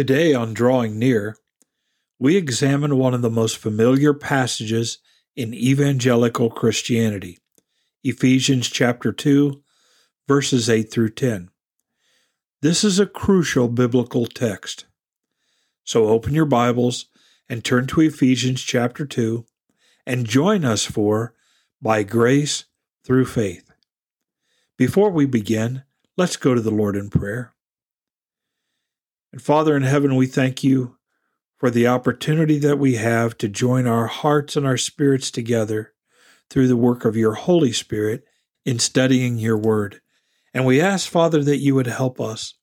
Today, on Drawing Near, we examine one of the most familiar passages in evangelical Christianity, Ephesians chapter 2, verses 8 through 10. This is a crucial biblical text. So open your Bibles and turn to Ephesians chapter 2 and join us for By Grace Through Faith. Before we begin, let's go to the Lord in prayer. And Father in heaven, we thank you for the opportunity that we have to join our hearts and our spirits together through the work of your Holy Spirit in studying your word. And we ask, Father, that you would help us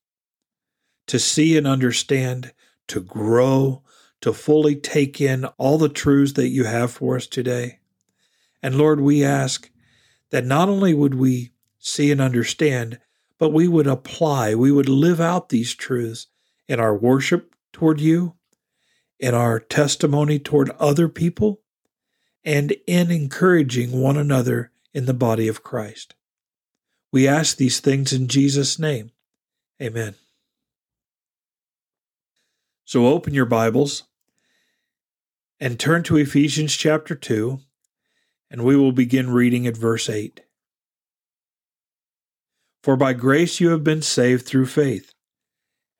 to see and understand, to grow, to fully take in all the truths that you have for us today. And Lord, we ask that not only would we see and understand, but we would apply, we would live out these truths in our worship toward you, in our testimony toward other people, and in encouraging one another in the body of Christ. We ask these things in Jesus' name. Amen. So open your Bibles and turn to Ephesians chapter 2, and we will begin reading at verse 8. For by grace you have been saved through faith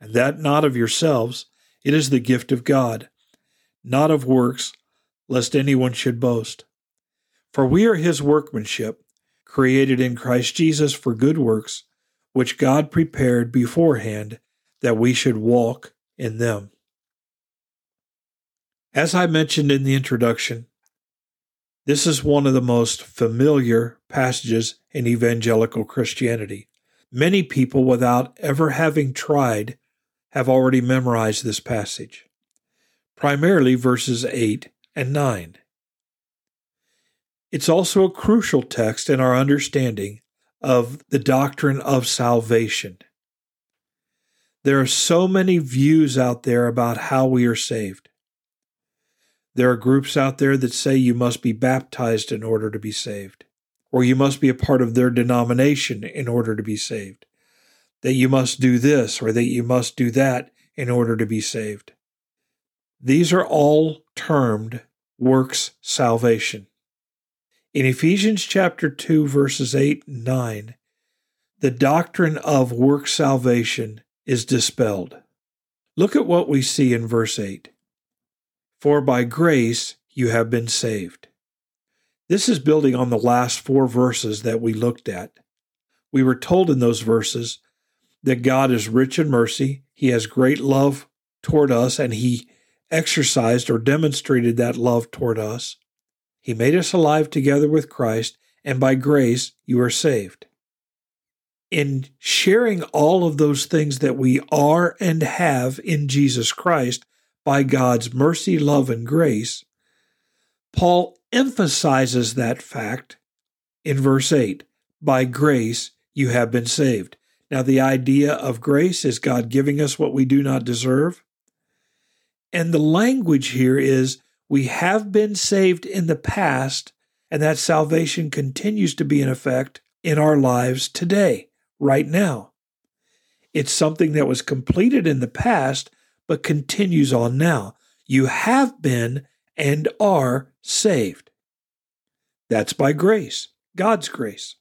and that not of yourselves, it is the gift of God, not of works, lest anyone should boast. For we are his workmanship, created in Christ Jesus for good works, which God prepared beforehand that we should walk in them. As I mentioned in the introduction, this is one of the most familiar passages in evangelical Christianity. Many people, without ever having tried have already memorized this passage, primarily verses 8 and 9. It's also a crucial text in our understanding of the doctrine of salvation. There are so many views out there about how we are saved. There are groups out there that say you must be baptized in order to be saved, or you must be a part of their denomination in order to be saved that you must do this or that you must do that in order to be saved. These are all termed works salvation. In Ephesians chapter 2 verses 8 and 9, the doctrine of work salvation is dispelled. Look at what we see in verse 8. For by grace you have been saved. This is building on the last four verses that we looked at. We were told in those verses that God is rich in mercy. He has great love toward us, and He exercised or demonstrated that love toward us. He made us alive together with Christ, and by grace you are saved. In sharing all of those things that we are and have in Jesus Christ by God's mercy, love, and grace, Paul emphasizes that fact in verse 8 By grace you have been saved. Now, the idea of grace is God giving us what we do not deserve. And the language here is we have been saved in the past, and that salvation continues to be in effect in our lives today, right now. It's something that was completed in the past, but continues on now. You have been and are saved. That's by grace, God's grace.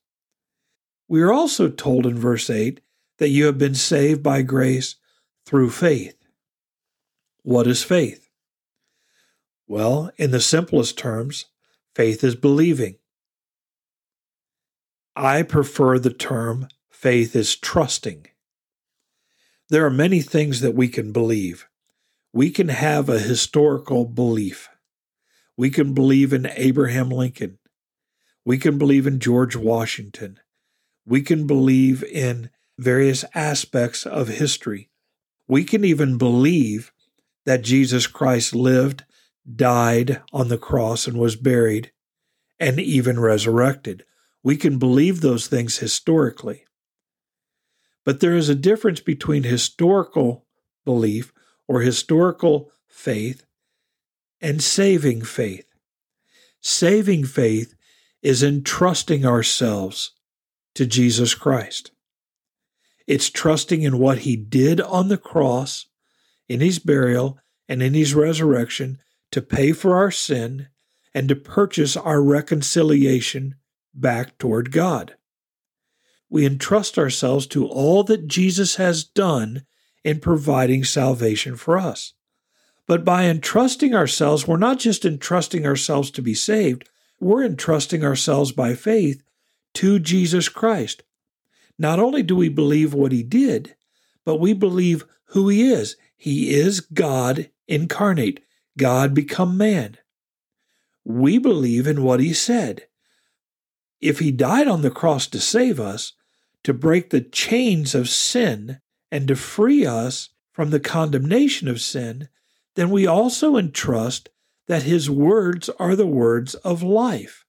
We are also told in verse 8 that you have been saved by grace through faith. What is faith? Well, in the simplest terms, faith is believing. I prefer the term faith is trusting. There are many things that we can believe. We can have a historical belief. We can believe in Abraham Lincoln. We can believe in George Washington we can believe in various aspects of history. We can even believe that Jesus Christ lived, died on the cross, and was buried, and even resurrected. We can believe those things historically. But there is a difference between historical belief or historical faith and saving faith. Saving faith is entrusting ourselves to Jesus Christ. It's trusting in what he did on the cross in his burial, and in his resurrection to pay for our sin and to purchase our reconciliation back toward God. We entrust ourselves to all that Jesus has done in providing salvation for us. But by entrusting ourselves, we're not just entrusting ourselves to be saved, we're entrusting ourselves by faith to Jesus Christ. Not only do we believe what he did, but we believe who he is. He is God incarnate, God become man. We believe in what he said. If he died on the cross to save us, to break the chains of sin, and to free us from the condemnation of sin, then we also entrust that his words are the words of life.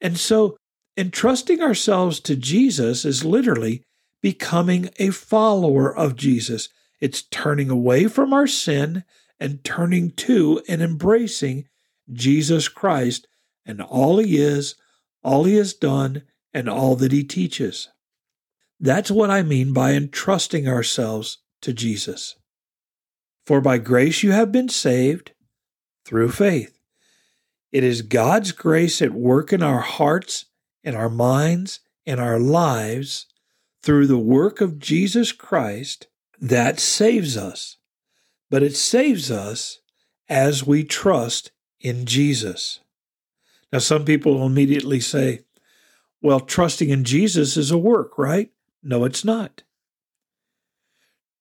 And so, entrusting ourselves to Jesus is literally becoming a follower of Jesus. It's turning away from our sin and turning to and embracing Jesus Christ and all he is, all he has done, and all that he teaches. That's what I mean by entrusting ourselves to Jesus. For by grace you have been saved through faith. It is God's grace at work in our hearts, in our minds, in our lives through the work of Jesus Christ that saves us. But it saves us as we trust in Jesus. Now, some people will immediately say, well, trusting in Jesus is a work, right? No, it's not.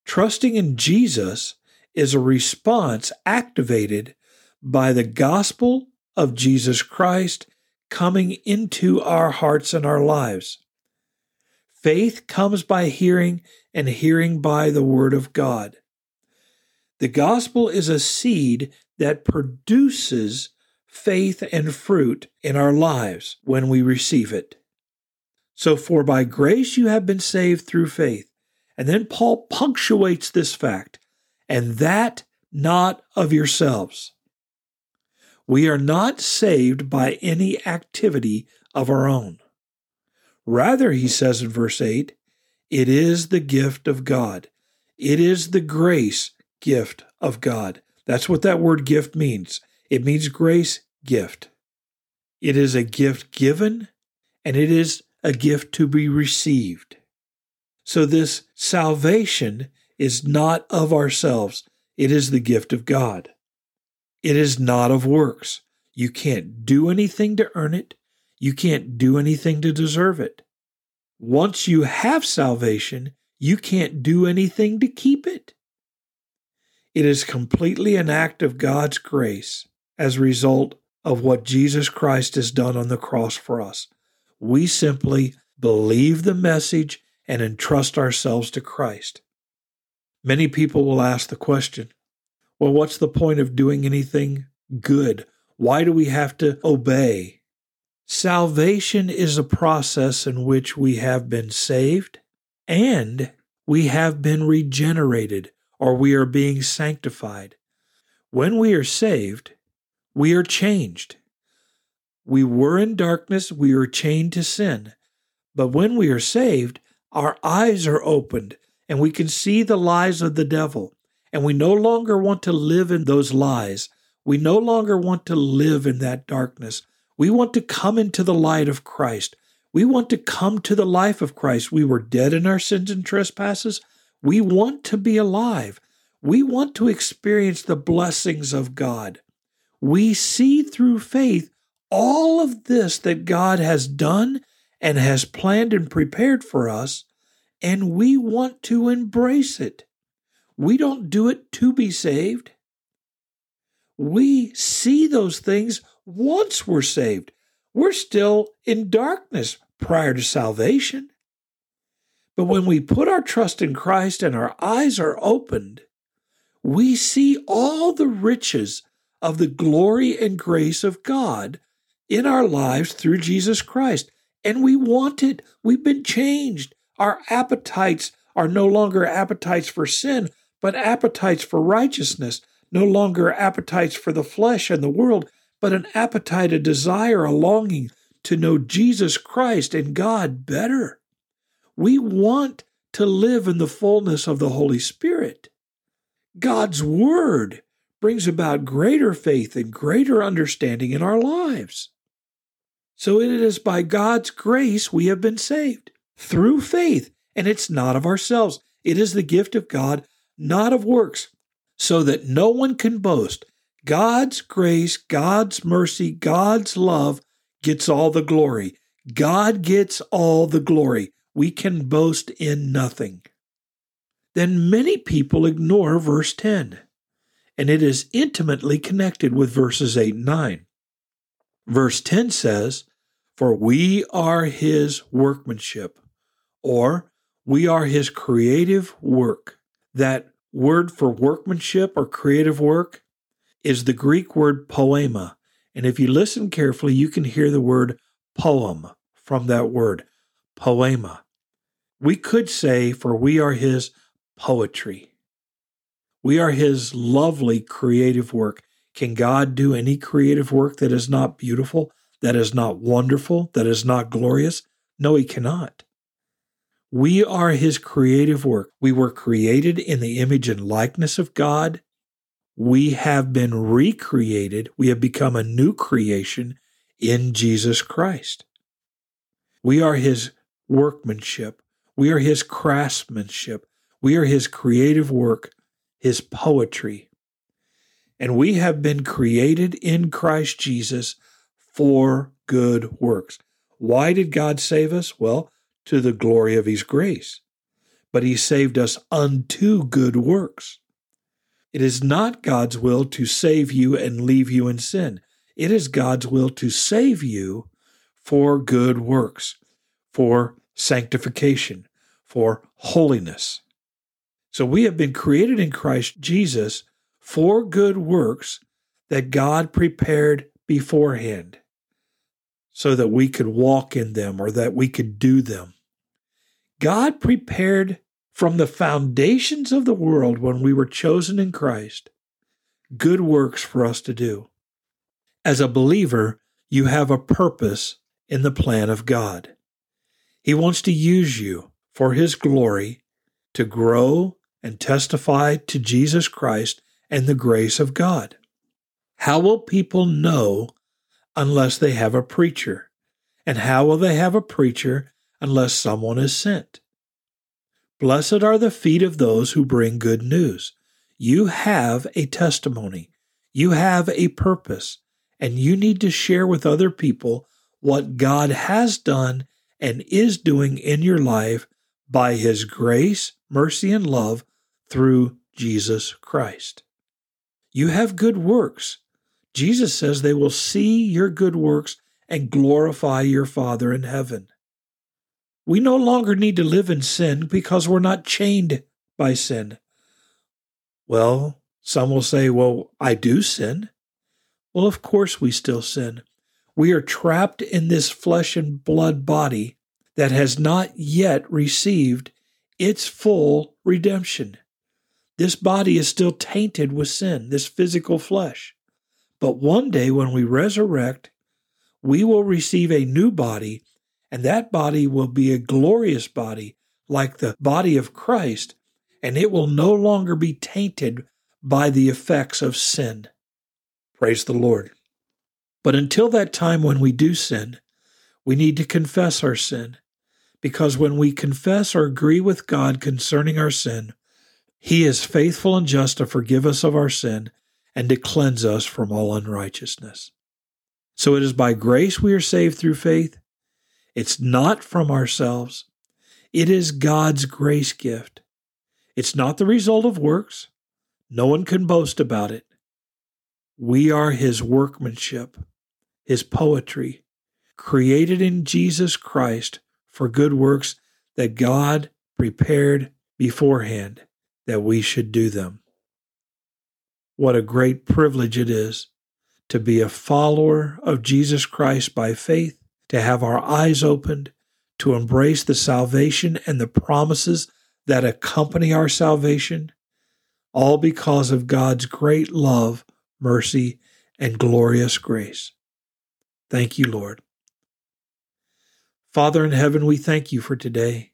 Trusting in Jesus is a response activated by the gospel of Jesus Christ coming into our hearts and our lives. Faith comes by hearing, and hearing by the Word of God. The gospel is a seed that produces faith and fruit in our lives when we receive it. So, for by grace you have been saved through faith. And then Paul punctuates this fact and that not of yourselves. We are not saved by any activity of our own. Rather, he says in verse 8, it is the gift of God. It is the grace gift of God. That's what that word gift means. It means grace gift. It is a gift given and it is a gift to be received. So, this salvation is not of ourselves, it is the gift of God. It is not of works. You can't do anything to earn it, you can't do anything to deserve it. Once you have salvation, you can't do anything to keep it. It is completely an act of God's grace as a result of what Jesus Christ has done on the cross for us. We simply believe the message and entrust ourselves to Christ. Many people will ask the question well, what's the point of doing anything good? Why do we have to obey? Salvation is a process in which we have been saved and we have been regenerated or we are being sanctified. When we are saved, we are changed. We were in darkness, we were chained to sin. But when we are saved, our eyes are opened and we can see the lies of the devil. And we no longer want to live in those lies. We no longer want to live in that darkness. We want to come into the light of Christ. We want to come to the life of Christ. We were dead in our sins and trespasses. We want to be alive. We want to experience the blessings of God. We see through faith all of this that God has done and has planned and prepared for us and we want to embrace it. We don't do it to be saved. We see those things once we're saved. We're still in darkness prior to salvation. But when we put our trust in Christ and our eyes are opened, we see all the riches of the glory and grace of God in our lives through Jesus Christ. And we want it. We've been changed. Our appetites are no longer appetites for sin, but appetites for righteousness, no longer appetites for the flesh and the world, but an appetite, a desire, a longing to know Jesus Christ and God better. We want to live in the fullness of the Holy Spirit. God's Word brings about greater faith and greater understanding in our lives. So it is by God's grace we have been saved through faith, and it's not of ourselves. It is the gift of God, not of works, so that no one can boast. God's grace, God's mercy, God's love gets all the glory. God gets all the glory. We can boast in nothing. Then many people ignore verse 10, and it is intimately connected with verses 8 and 9. Verse 10 says, For we are his workmanship, or we are his creative work. That word for workmanship or creative work is the Greek word poema. And if you listen carefully, you can hear the word poem from that word, poema. We could say, for we are his poetry. We are his lovely creative work. Can God do any creative work that is not beautiful, that is not wonderful, that is not glorious? No, he cannot. We are his creative work. We were created in the image and likeness of God. We have been recreated. We have become a new creation in Jesus Christ. We are his workmanship. We are his craftsmanship. We are his creative work, his poetry. And we have been created in Christ Jesus for good works. Why did God save us? Well, to the glory of his grace. But he saved us unto good works. It is not God's will to save you and leave you in sin. It is God's will to save you for good works, for sanctification, for holiness. So we have been created in Christ Jesus for good works that God prepared beforehand so that we could walk in them or that we could do them. God prepared from the foundations of the world when we were chosen in Christ good works for us to do. As a believer, you have a purpose in the plan of God. He wants to use you for His glory to grow and testify to Jesus Christ and the grace of God. How will people know unless they have a preacher? And how will they have a preacher unless someone is sent. Blessed are the feet of those who bring good news. You have a testimony, you have a purpose, and you need to share with other people what God has done and is doing in your life by His grace, mercy, and love through Jesus Christ. You have good works. Jesus says they will see your good works and glorify your Father in heaven. We no longer need to live in sin because we're not chained by sin. Well, some will say, well, I do sin. Well, of course we still sin. We are trapped in this flesh and blood body that has not yet received its full redemption. This body is still tainted with sin, this physical flesh. But one day when we resurrect, we will receive a new body and that body will be a glorious body like the body of Christ, and it will no longer be tainted by the effects of sin. Praise the Lord. But until that time when we do sin, we need to confess our sin, because when we confess or agree with God concerning our sin, He is faithful and just to forgive us of our sin and to cleanse us from all unrighteousness. So it is by grace we are saved through faith, it's not from ourselves. It is God's grace gift. It's not the result of works. No one can boast about it. We are His workmanship, His poetry, created in Jesus Christ for good works that God prepared beforehand that we should do them. What a great privilege it is to be a follower of Jesus Christ by faith to have our eyes opened, to embrace the salvation and the promises that accompany our salvation, all because of God's great love, mercy, and glorious grace. Thank you, Lord. Father in heaven, we thank you for today.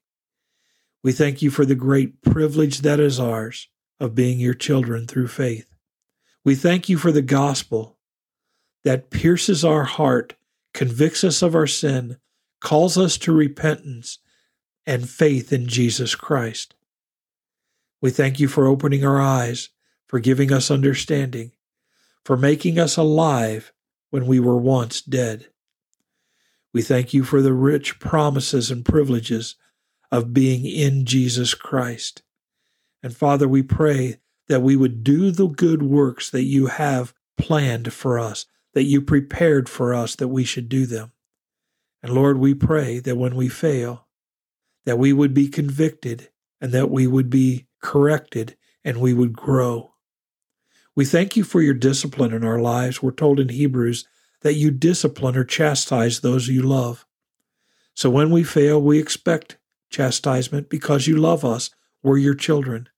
We thank you for the great privilege that is ours of being your children through faith. We thank you for the gospel that pierces our heart, convicts us of our sin, calls us to repentance and faith in Jesus Christ. We thank you for opening our eyes, for giving us understanding, for making us alive when we were once dead. We thank you for the rich promises and privileges of being in Jesus Christ. And Father, we pray that we would do the good works that you have planned for us, that you prepared for us that we should do them. And Lord, we pray that when we fail, that we would be convicted and that we would be corrected and we would grow. We thank you for your discipline in our lives. We're told in Hebrews that you discipline or chastise those you love. So when we fail, we expect chastisement because you love us. We're your children.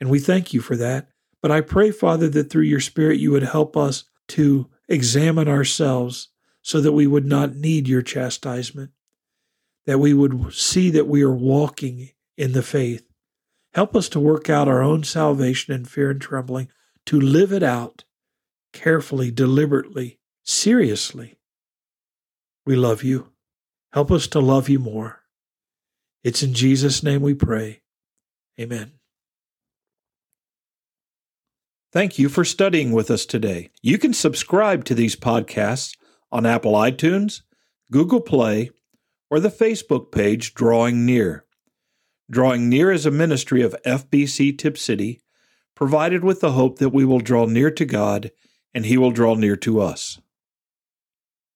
And we thank you for that. But I pray, Father, that through your Spirit you would help us to examine ourselves so that we would not need your chastisement, that we would see that we are walking in the faith. Help us to work out our own salvation in fear and trembling, to live it out carefully, deliberately, seriously. We love you. Help us to love you more. It's in Jesus' name we pray. Amen. Thank you for studying with us today. You can subscribe to these podcasts on Apple iTunes, Google Play, or the Facebook page Drawing Near. Drawing Near is a ministry of FBC Tipp City, provided with the hope that we will draw near to God and He will draw near to us.